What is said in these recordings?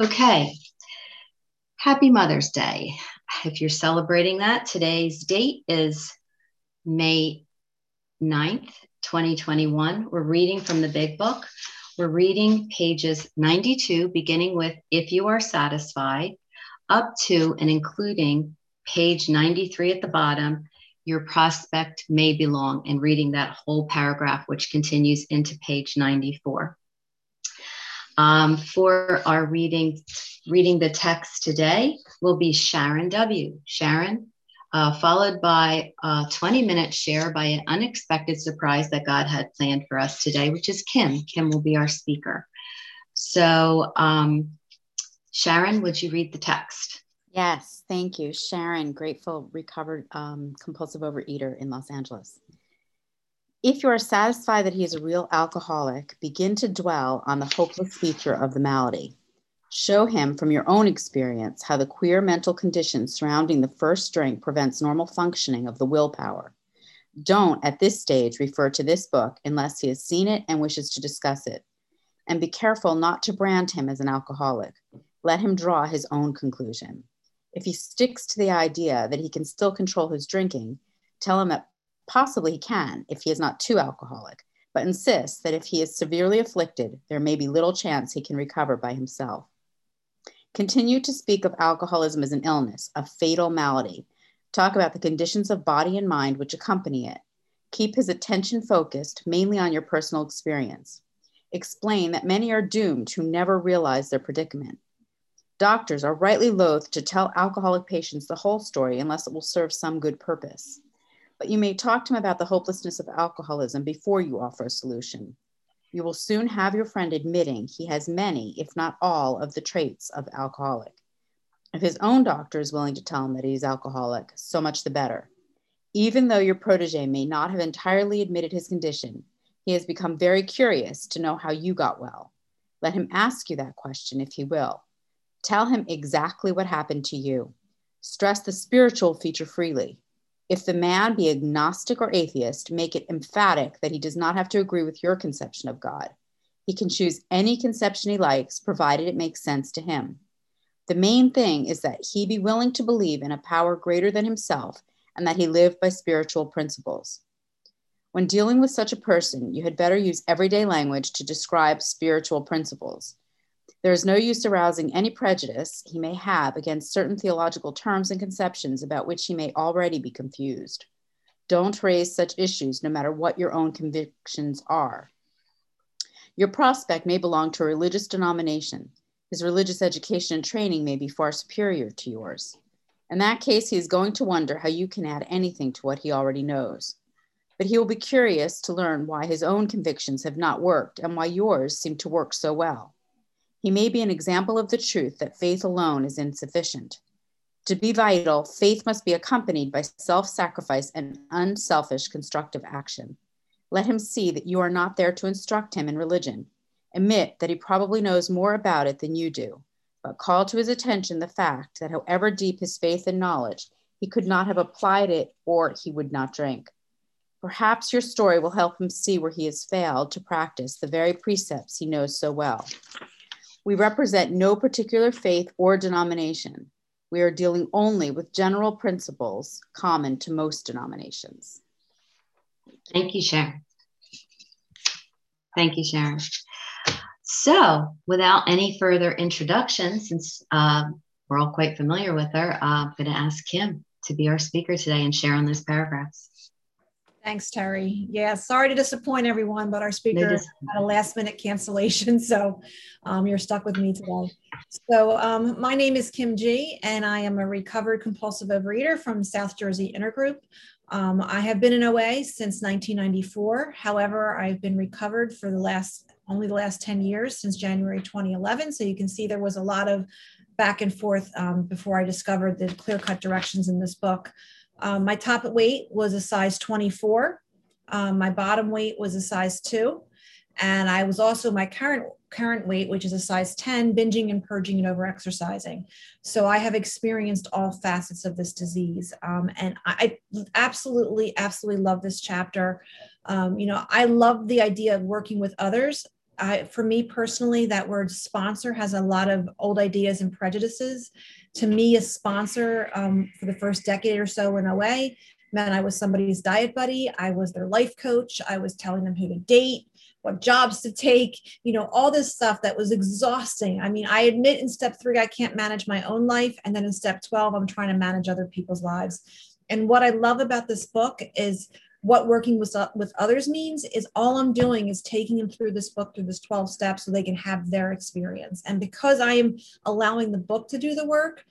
Okay. Happy Mother's Day. If you're celebrating that, today's date is May 9th, 2021. We're reading from the big book. We're reading pages 92, beginning with If You Are Satisfied, up to and including page 93 at the bottom. Your prospect may belong, and reading that whole paragraph, which continues into page 94. Um, for our reading, reading the text today will be Sharon W. Sharon, uh, followed by a 20 minute share by an unexpected surprise that God had planned for us today, which is Kim. Kim will be our speaker. So, um, Sharon, would you read the text? Yes, thank you. Sharon, grateful, recovered um, compulsive overeater in Los Angeles. If you are satisfied that he is a real alcoholic, begin to dwell on the hopeless feature of the malady. Show him from your own experience how the queer mental condition surrounding the first drink prevents normal functioning of the willpower. Don't, at this stage, refer to this book unless he has seen it and wishes to discuss it. And be careful not to brand him as an alcoholic. Let him draw his own conclusion. If he sticks to the idea that he can still control his drinking, tell him that Possibly he can if he is not too alcoholic, but insists that if he is severely afflicted, there may be little chance he can recover by himself. Continue to speak of alcoholism as an illness, a fatal malady. Talk about the conditions of body and mind which accompany it. Keep his attention focused mainly on your personal experience. Explain that many are doomed who never realize their predicament. Doctors are rightly loath to tell alcoholic patients the whole story unless it will serve some good purpose but you may talk to him about the hopelessness of alcoholism before you offer a solution. You will soon have your friend admitting he has many, if not all, of the traits of alcoholic. If his own doctor is willing to tell him that he's alcoholic, so much the better. Even though your protege may not have entirely admitted his condition, he has become very curious to know how you got well. Let him ask you that question if he will. Tell him exactly what happened to you. Stress the spiritual feature freely. If the man be agnostic or atheist, make it emphatic that he does not have to agree with your conception of God. He can choose any conception he likes, provided it makes sense to him. The main thing is that he be willing to believe in a power greater than himself and that he live by spiritual principles. When dealing with such a person, you had better use everyday language to describe spiritual principles. There is no use arousing any prejudice he may have against certain theological terms and conceptions about which he may already be confused. Don't raise such issues no matter what your own convictions are. Your prospect may belong to a religious denomination. His religious education and training may be far superior to yours. In that case, he is going to wonder how you can add anything to what he already knows. But he will be curious to learn why his own convictions have not worked and why yours seem to work so well. He may be an example of the truth that faith alone is insufficient. To be vital, faith must be accompanied by self sacrifice and unselfish constructive action. Let him see that you are not there to instruct him in religion. Admit that he probably knows more about it than you do, but call to his attention the fact that however deep his faith and knowledge, he could not have applied it or he would not drink. Perhaps your story will help him see where he has failed to practice the very precepts he knows so well. We represent no particular faith or denomination. We are dealing only with general principles common to most denominations. Thank you, Sharon. Thank you, Sharon. So, without any further introduction, since uh, we're all quite familiar with her, uh, I'm going to ask Kim to be our speaker today and share on those paragraphs. Thanks, Terry. Yeah, sorry to disappoint everyone, but our speaker had a last minute cancellation, so um, you're stuck with me today. So, um, my name is Kim G, and I am a recovered compulsive overeater from South Jersey Intergroup. Um, I have been in OA since 1994. However, I've been recovered for the last only the last 10 years since January 2011. So you can see there was a lot of back and forth um, before I discovered the clear cut directions in this book. Um, my top weight was a size 24. Um, my bottom weight was a size two. And I was also my current current weight, which is a size 10, binging and purging and over exercising. So I have experienced all facets of this disease. Um, and I absolutely, absolutely love this chapter. Um, you know, I love the idea of working with others I, for me personally, that word sponsor has a lot of old ideas and prejudices. To me, a sponsor um, for the first decade or so in OA meant I was somebody's diet buddy, I was their life coach, I was telling them who to date, what jobs to take, you know, all this stuff that was exhausting. I mean, I admit in step three, I can't manage my own life. And then in step 12, I'm trying to manage other people's lives. And what I love about this book is what working with, uh, with others means is all I'm doing is taking them through this book, through this 12 steps, so they can have their experience. And because I am allowing the book to do the work,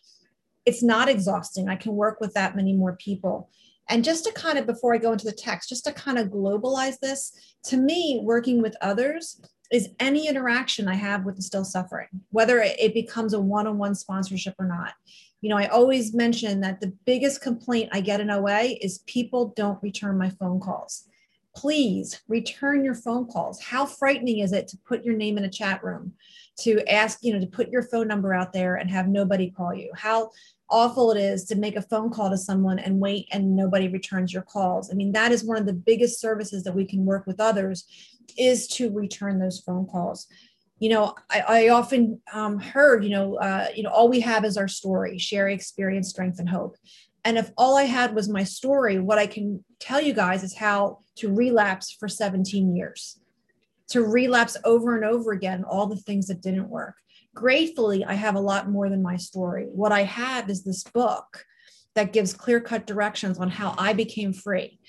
it's not exhausting. I can work with that many more people. And just to kind of, before I go into the text, just to kind of globalize this, to me, working with others is any interaction I have with the still suffering, whether it becomes a one on one sponsorship or not. You know, I always mention that the biggest complaint I get in OA is people don't return my phone calls. Please return your phone calls. How frightening is it to put your name in a chat room, to ask, you know, to put your phone number out there and have nobody call you? How awful it is to make a phone call to someone and wait and nobody returns your calls. I mean, that is one of the biggest services that we can work with others is to return those phone calls. You know, I, I often um, heard, you know, uh, you know, all we have is our story, share experience, strength, and hope. And if all I had was my story, what I can tell you guys is how to relapse for 17 years, to relapse over and over again, all the things that didn't work gratefully, I have a lot more than my story. What I have is this book that gives clear cut directions on how I became free,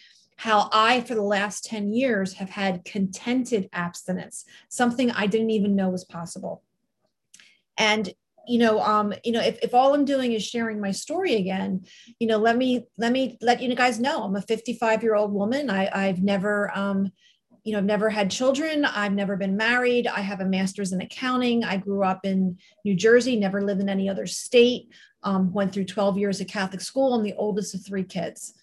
how I, for the last 10 years, have had contented abstinence, something I didn't even know was possible. And you know um you know if, if all i'm doing is sharing my story again you know let me let me let you guys know i'm a 55 year old woman i i've never um you know, I've never had children. I've never been married. I have a master's in accounting. I grew up in New Jersey, never lived in any other state. Um, went through 12 years of Catholic school. I'm the oldest of three kids.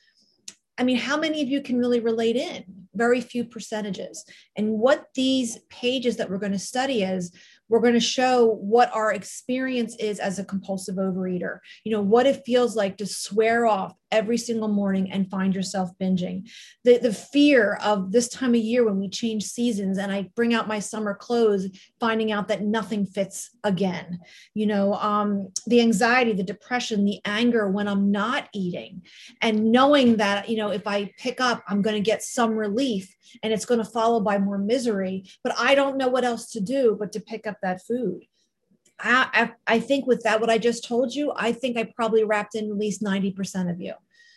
I mean, how many of you can really relate in? Very few percentages. And what these pages that we're going to study is we're going to show what our experience is as a compulsive overeater. You know, what it feels like to swear off every single morning and find yourself binging. The, the fear of this time of year when we change seasons and I bring out my summer clothes, finding out that nothing fits again. You know, um, the anxiety, the depression, the anger when I'm not eating, and knowing that, you know, if I pick up, I'm going to get some relief and it's going to follow by more misery, but I don't know what else to do but to pick up that food. I, I, think with that, what I just told you, I think I probably wrapped in at least 90% of you.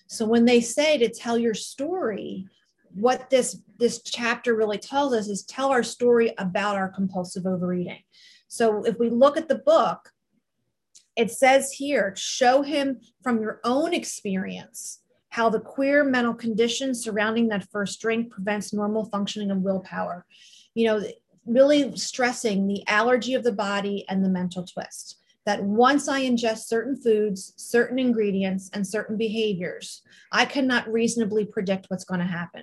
So when they say to tell your story, what this this chapter really tells us is tell our story about our compulsive overeating. So if we look at the book, it says here, show him from your own experience how the queer mental condition surrounding that first drink prevents normal functioning of willpower. You know, really stressing the allergy of the body and the mental twist that once I ingest certain foods, certain ingredients, and certain behaviors, I cannot reasonably predict what's going to happen.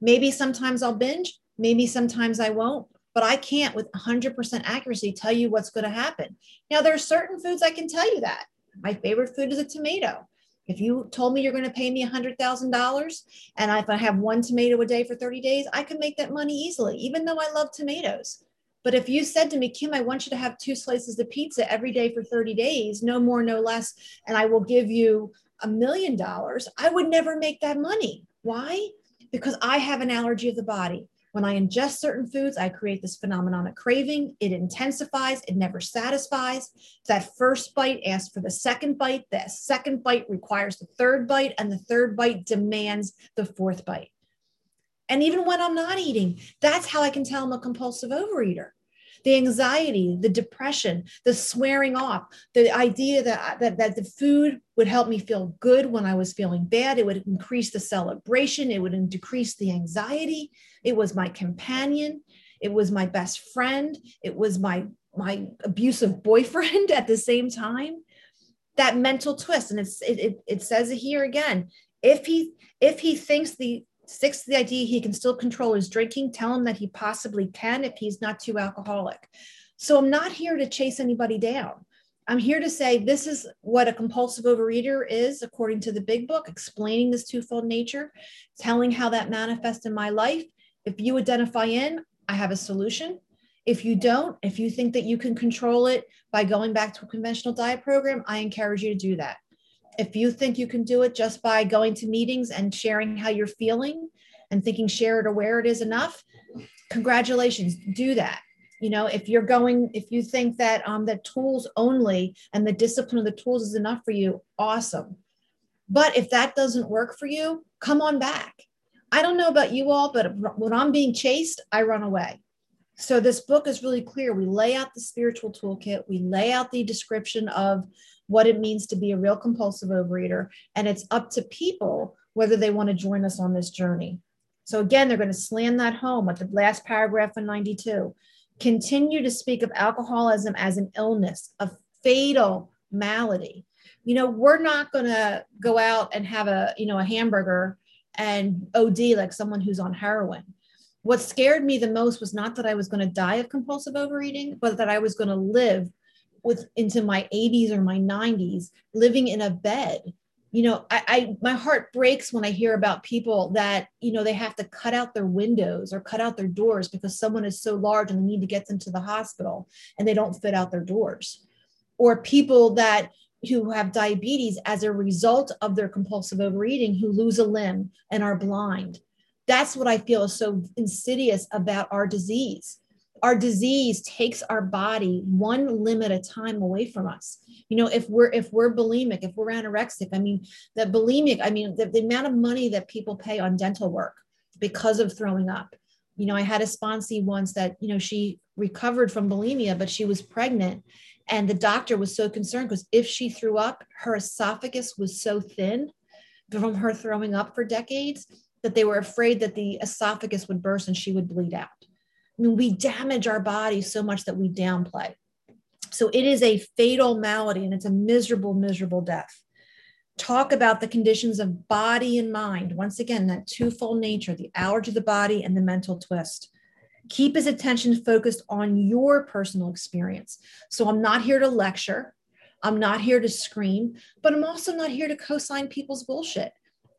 Maybe sometimes I'll binge, maybe sometimes I won't, but I can't with 100% accuracy tell you what's going to happen. Now, there are certain foods I can tell you that. My favorite food is a tomato. If you told me you're going to pay me $100,000 and if I have one tomato a day for 30 days, I can make that money easily, even though I love tomatoes. But if you said to me, Kim, I want you to have two slices of pizza every day for 30 days, no more, no less, and I will give you a million dollars, I would never make that money. Why? Because I have an allergy of the body. When I ingest certain foods, I create this phenomenon of craving. It intensifies, it never satisfies. That first bite asks for the second bite. That second bite requires the third bite, and the third bite demands the fourth bite. And even when I'm not eating, that's how I can tell I'm a compulsive overeater the anxiety, the depression, the swearing off, the idea that, that, that the food would help me feel good when I was feeling bad. It would increase the celebration. It would decrease the anxiety. It was my companion. It was my best friend. It was my, my abusive boyfriend at the same time. That mental twist. And it's, it, it, it says it here again. If he, if he thinks the Six, the idea he can still control his drinking. Tell him that he possibly can if he's not too alcoholic. So I'm not here to chase anybody down. I'm here to say this is what a compulsive overeater is, according to the big book, explaining this twofold nature, telling how that manifests in my life. If you identify in, I have a solution. If you don't, if you think that you can control it by going back to a conventional diet program, I encourage you to do that. If you think you can do it just by going to meetings and sharing how you're feeling and thinking share it or where it is enough, congratulations, do that. You know, if you're going, if you think that um, that tools only and the discipline of the tools is enough for you, awesome. But if that doesn't work for you, come on back. I don't know about you all, but when I'm being chased, I run away. So this book is really clear. We lay out the spiritual toolkit, we lay out the description of what it means to be a real compulsive overeater, and it's up to people whether they want to join us on this journey. So again, they're going to slam that home at the last paragraph in 92. Continue to speak of alcoholism as an illness, a fatal malady. You know, we're not going to go out and have a, you know, a hamburger and OD like someone who's on heroin. What scared me the most was not that I was going to die of compulsive overeating, but that I was going to live with into my 80s or my 90s living in a bed. You know I, I, my heart breaks when i hear about people that you know they have to cut out their windows or cut out their doors because someone is so large and they need to get them to the hospital and they don't fit out their doors. Or people that who have diabetes as a result of their compulsive overeating who lose a limb and are blind. That's what i feel is so insidious about our disease our disease takes our body one limb at a time away from us. You know if we're if we're bulimic if we're anorexic i mean the bulimic i mean the, the amount of money that people pay on dental work because of throwing up. You know i had a sponsee once that you know she recovered from bulimia but she was pregnant and the doctor was so concerned because if she threw up her esophagus was so thin from her throwing up for decades that they were afraid that the esophagus would burst and she would bleed out we damage our body so much that we downplay. So it is a fatal malady and it's a miserable, miserable death. Talk about the conditions of body and mind. Once again, that twofold nature, the allergy of the body and the mental twist. Keep his attention focused on your personal experience. So I'm not here to lecture. I'm not here to scream, but I'm also not here to co-sign people's bullshit.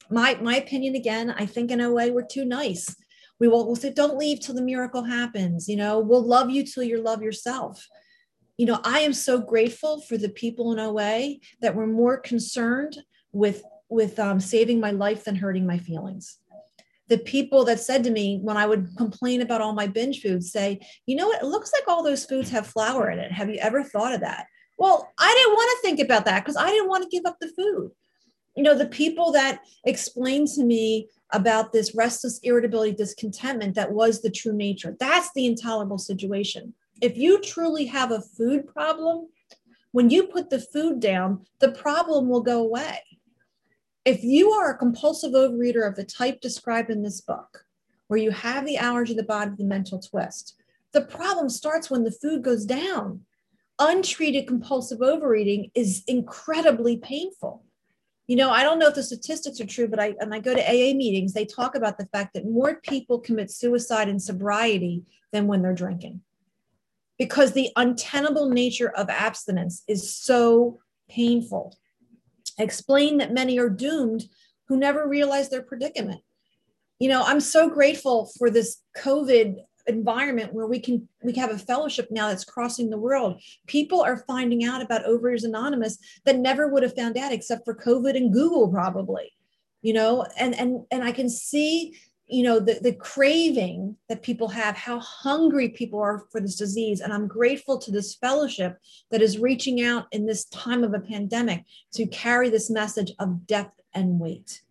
My, my opinion again, I think in a way we're too nice we will we'll say don't leave till the miracle happens you know? We'll love you till you love yourself. You know i am so grateful for the people in oa that were more concerned with with um, saving my life than hurting my feelings. The people that said to me when i would complain about all my binge foods say you know what? It looks like all those foods have flour in it. Have you ever thought of that? Well i didn't want to think about that because i didn't want to give up the food. You know the people that explained to me about this restless irritability, discontentment that was the true nature. That's the intolerable situation. If you truly have a food problem, when you put the food down, the problem will go away. If you are a compulsive overeater of the type described in this book, where you have the allergy, the body, the mental twist, the problem starts when the food goes down. Untreated compulsive overeating is incredibly painful you know i don't know if the statistics are true but i and i go to aa meetings they talk about the fact that more people commit suicide in sobriety than when they're drinking. Because the untenable nature of abstinence is so painful. Explain that many are doomed who never realize their predicament. You know i'm so grateful for this covid environment where we can we have a fellowship now that's crossing the world. People are finding out about overeaters anonymous that never would have found out except for covid and google probably you know? And and and i can see you know the, the craving that people have how hungry people are for this disease. And i'm grateful to this fellowship that is reaching out in this time of a pandemic to carry this message of depth and weight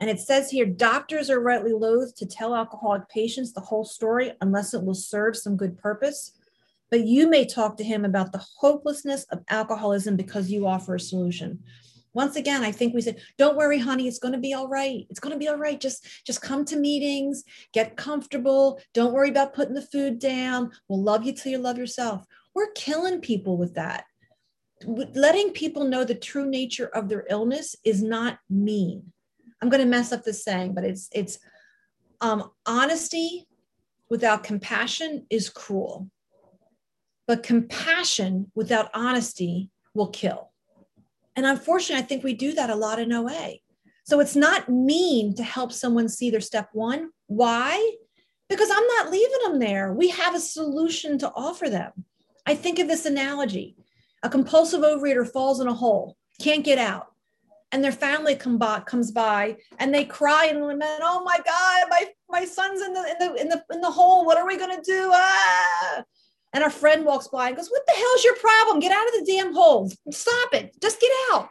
and it says here doctors are rightly loath to tell alcoholic patients the whole story unless it will serve some good purpose. But you may talk to him about the hopelessness of alcoholism because you offer a solution. Once again, I think we said, don't worry, honey, it's going to be all right. It's going to be all right. Just, just come to meetings, get comfortable. Don't worry about putting the food down. We'll love you till you love yourself. We're killing people with that. Letting people know the true nature of their illness is not mean I'm going to mess up this saying, but it's it's um, honesty without compassion is cruel, but compassion without honesty will kill. And unfortunately, I think we do that a lot in OA. So it's not mean to help someone see their step one. Why? because I'm not leaving them there. We have a solution to offer them. I think of this analogy a compulsive overeater falls in a hole, can't get out. And their family come by, comes by and they cry and lament, oh my God, my, my son's in the, in, the, in, the, in the hole. What are we going to do? Ah! And our friend walks by and goes, What the hell's your problem? Get out of the damn hole. Stop it. Just get out.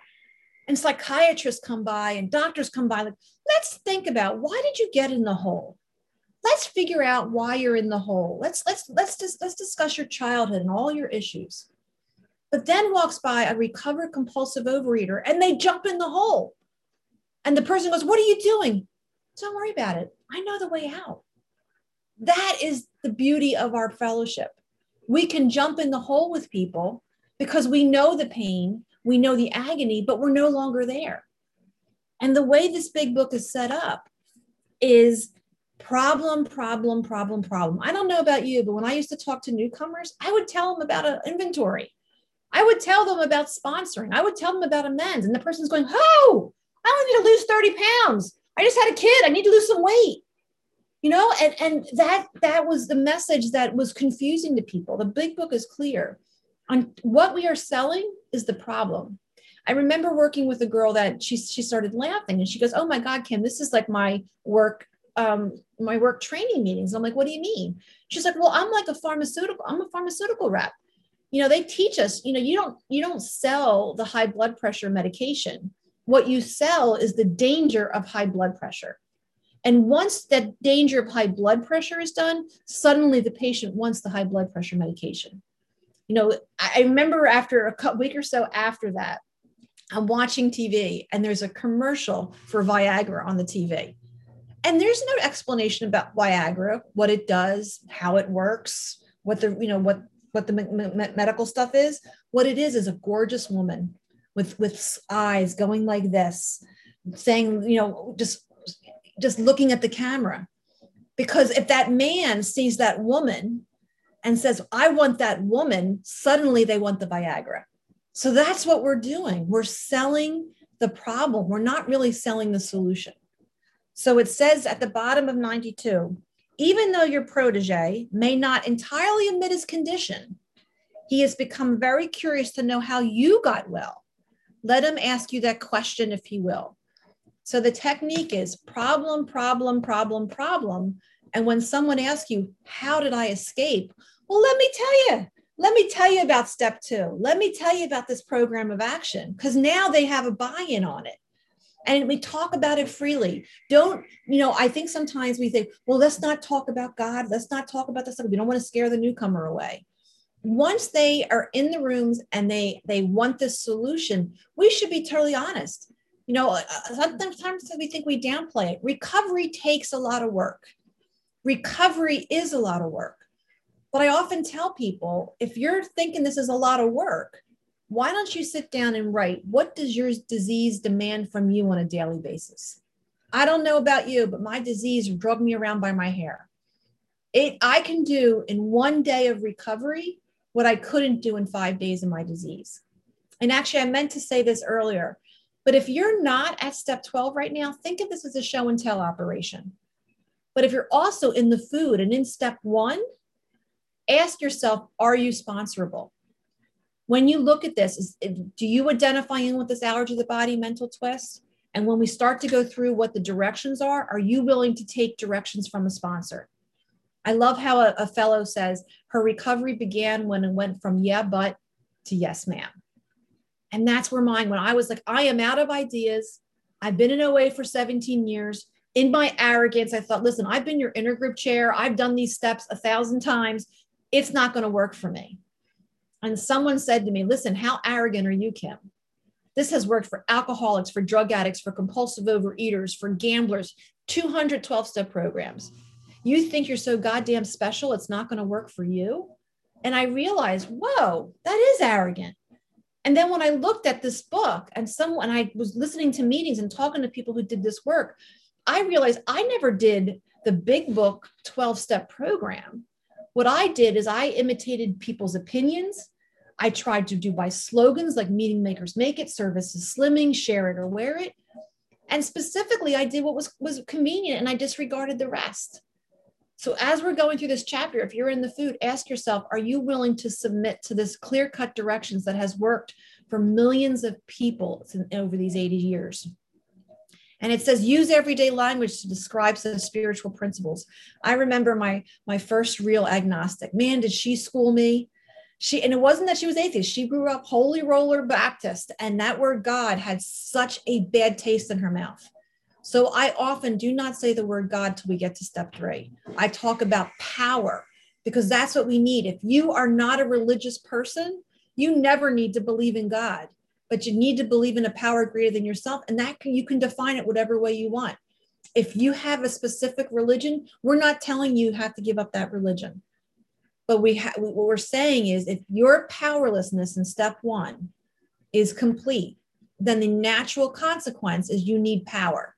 And psychiatrists come by and doctors come by. Like, let's think about why did you get in the hole? Let's figure out why you're in the hole. Let's let's let's just let's discuss your childhood and all your issues. But then walks by a recovered compulsive overeater and they jump in the hole. And the person goes, What are you doing? Don't worry about it. I know the way out. That is the beauty of our fellowship we can jump in the hole with people because we know the pain, we know the agony, but we're no longer there. And the way this big book is set up is problem, problem, problem, problem. I don't know about you, but when I used to talk to newcomers, I would tell them about an inventory. I would tell them about sponsoring. I would tell them about amends. And the person's going, Oh, I only need to lose 30 pounds. I just had a kid. I need to lose some weight you know and and that that was the message that was confusing to people the big book is clear on what we are selling is the problem i remember working with a girl that she she started laughing and she goes oh my god kim this is like my work um my work training meetings i'm like what do you mean she's like well i'm like a pharmaceutical i'm a pharmaceutical rep you know they teach us you know you don't you don't sell the high blood pressure medication what you sell is the danger of high blood pressure and once that danger of high blood pressure is done, suddenly the patient wants the high blood pressure medication. You know, I remember after a week or so after that, I'm watching TV and there's a commercial for Viagra on the TV. And there's no explanation about Viagra, what it does, how it works, what the, you know, what what the medical stuff is. What it is is a gorgeous woman with with eyes going like this, saying, you know, just just looking at the camera. Because if that man sees that woman and says, I want that woman, suddenly they want the Viagra. So that's what we're doing. We're selling the problem, we're not really selling the solution. So it says at the bottom of 92 even though your protege may not entirely admit his condition, he has become very curious to know how you got well. Let him ask you that question if he will. So the technique is problem, problem, problem, problem. And when someone asks you, How did I escape? Well, let me tell you. Let me tell you about step two. Let me tell you about this program of action because now they have a buy in on it. And we talk about it freely. Don't, you know, I think sometimes we think, well, let's not talk about God. Let's not talk about this. Stuff. We don't want to scare the newcomer away once they are in the rooms and they they want this solution we should be totally honest you know, sometimes we think we downplay it. Recovery takes a lot of work. Recovery is a lot of work. But I often tell people if you're thinking this is a lot of work, why don't you sit down and write what does your disease demand from you on a daily basis? I don't know about you, but my disease drug me around by my hair. It I can do in one day of recovery what I couldn't do in 5 days of my disease. And actually I meant to say this earlier. But if you're not at step 12 right now, think of this as a show and tell operation. But if you're also in the food and in step one, ask yourself, are you sponsorable? When you look at this, is, do you identify in with this allergy of the body mental twist? And when we start to go through what the directions are, are you willing to take directions from a sponsor? I love how a, a fellow says her recovery began when it went from yeah, but to yes, ma'am. And that's where mine, when I was like, I am out of ideas. I've been in OA for 17 years. In my arrogance, I thought, listen, I've been your intergroup chair. I've done these steps a thousand times. It's not going to work for me. And someone said to me, listen, how arrogant are you, Kim? This has worked for alcoholics, for drug addicts, for compulsive overeaters, for gamblers, 212 step programs. You think you're so goddamn special, it's not going to work for you? And I realized, whoa, that is arrogant. And then when I looked at this book and someone I was listening to meetings and talking to people who did this work, I realized I never did the big book 12 step program. What I did is I imitated people's opinions. I tried to do by slogans like meeting makers make it, services slimming, share it or wear it. And specifically, I did what was, was convenient and I disregarded the rest. So, as we're going through this chapter, if you're in the food, ask yourself are you willing to submit to this clear cut directions that has worked for millions of people over these 80 years? And it says use everyday language to describe some spiritual principles. I remember my my first real agnostic. Man, did she school me? She and it wasn't that she was atheist. She grew up holy roller Baptist, and that word God had such a bad taste in her mouth. So I often do not say the word God till we get to step three. I talk about power because that's what we need. If you are not a religious person, you never need to believe in God, but you need to believe in a power greater than yourself. And that can, you can define it whatever way you want. If you have a specific religion, we're not telling you, you have to give up that religion. But we ha- what we're saying is if your powerlessness in step one is complete, then the natural consequence is you need power.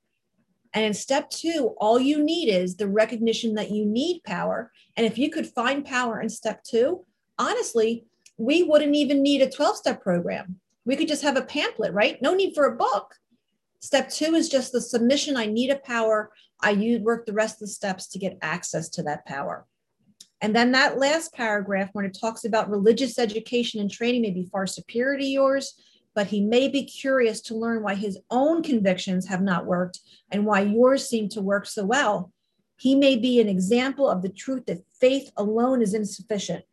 And in step two, all you need is the recognition that you need power. And if you could find power in step two, honestly, we wouldn't even need a 12 step program. We could just have a pamphlet, right? No need for a book. Step two is just the submission. I need a power. I work the rest of the steps to get access to that power. And then that last paragraph, when it talks about religious education and training may be far superior to yours, but he may be curious to learn why his own convictions have not worked and why yours seem to work so well. He may be an example of the truth that faith alone is insufficient.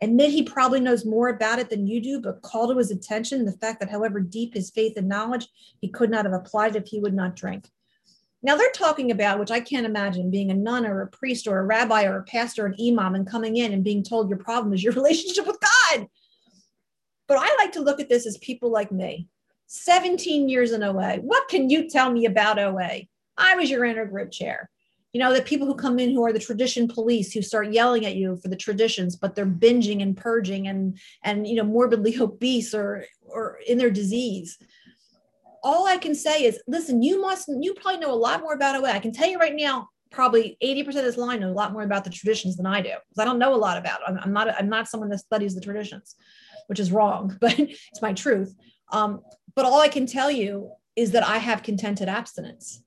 Admit he probably knows more about it than you do, but call to his attention the fact that however deep his faith and knowledge, he could not have applied if he would not drink. Now they're talking about, which I can't imagine, being a nun or a priest or a rabbi or a pastor, an imam, and coming in and being told your problem is your relationship with God. But I like to look at this as people like me 17 years in OA. What can you tell me about OA? I was your intergroup chair. You know, the people who come in who are the tradition police who start yelling at you for the traditions, but they're binging and purging and and you know morbidly obese or or in their disease. All I can say is, listen, you must you probably know a lot more about OA. I can tell you right now, probably 80% of this line know a lot more about the traditions than I do because I don't know a lot about it. I'm, I'm not I'm not someone that studies the traditions which is wrong, but it's my truth. Um, but all I can tell you is that I have contented abstinence,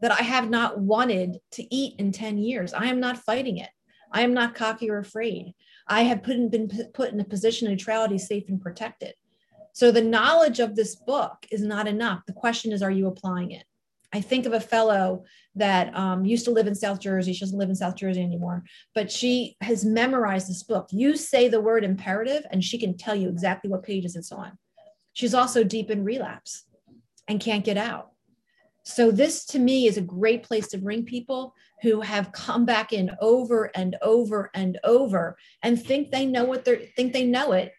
that I have not wanted to eat in 10 years. I am not fighting it. I am not cocky or afraid. I have put in, been put in a position of neutrality, safe and protected. So the knowledge of this book is not enough. The question is, are you applying it? I think of a fellow that um, used to live in South Jersey. She doesn't live in South Jersey anymore, but she has memorized this book. You say the word imperative, and she can tell you exactly what pages it's on. She's also deep in relapse and can't get out. So, this to me is a great place to bring people who have come back in over and over and over and think they know what they think they know it,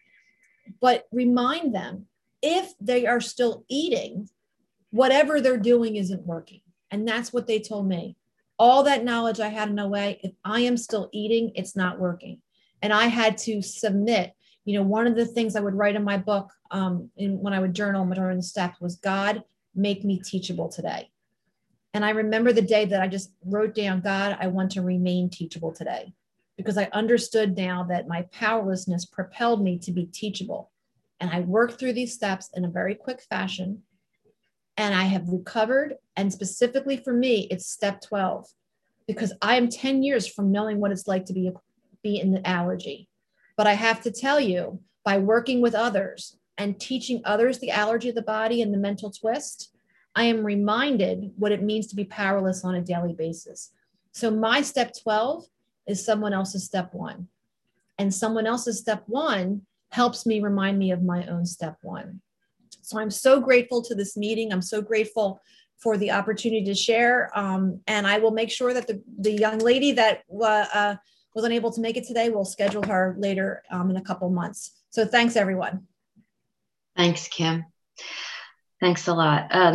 but remind them if they are still eating whatever they're doing isn't working. And that's what they told me. All that knowledge I had in OA, if I am still eating, it's not working. And I had to submit. You know, one of the things I would write in my book, um, in, when I would journal the steps, was God, make me teachable today. And I remember the day that I just wrote down, God, I want to remain teachable today because I understood now that my powerlessness propelled me to be teachable. And I worked through these steps in a very quick fashion and I have recovered. And specifically for me, it's step 12 because I am 10 years from knowing what it's like to be, be in the allergy. But I have to tell you, by working with others and teaching others the allergy of the body and the mental twist, I am reminded what it means to be powerless on a daily basis. So my step 12 is someone else's step one. And someone else's step one helps me remind me of my own step one. So I'm so grateful to this meeting. I'm so grateful for the opportunity to share. Um, and I will make sure that the, the young lady that uh, was unable to make it today, will schedule her later um, in a couple months. So thanks, everyone. Thanks, Kim. Thanks a lot. Um,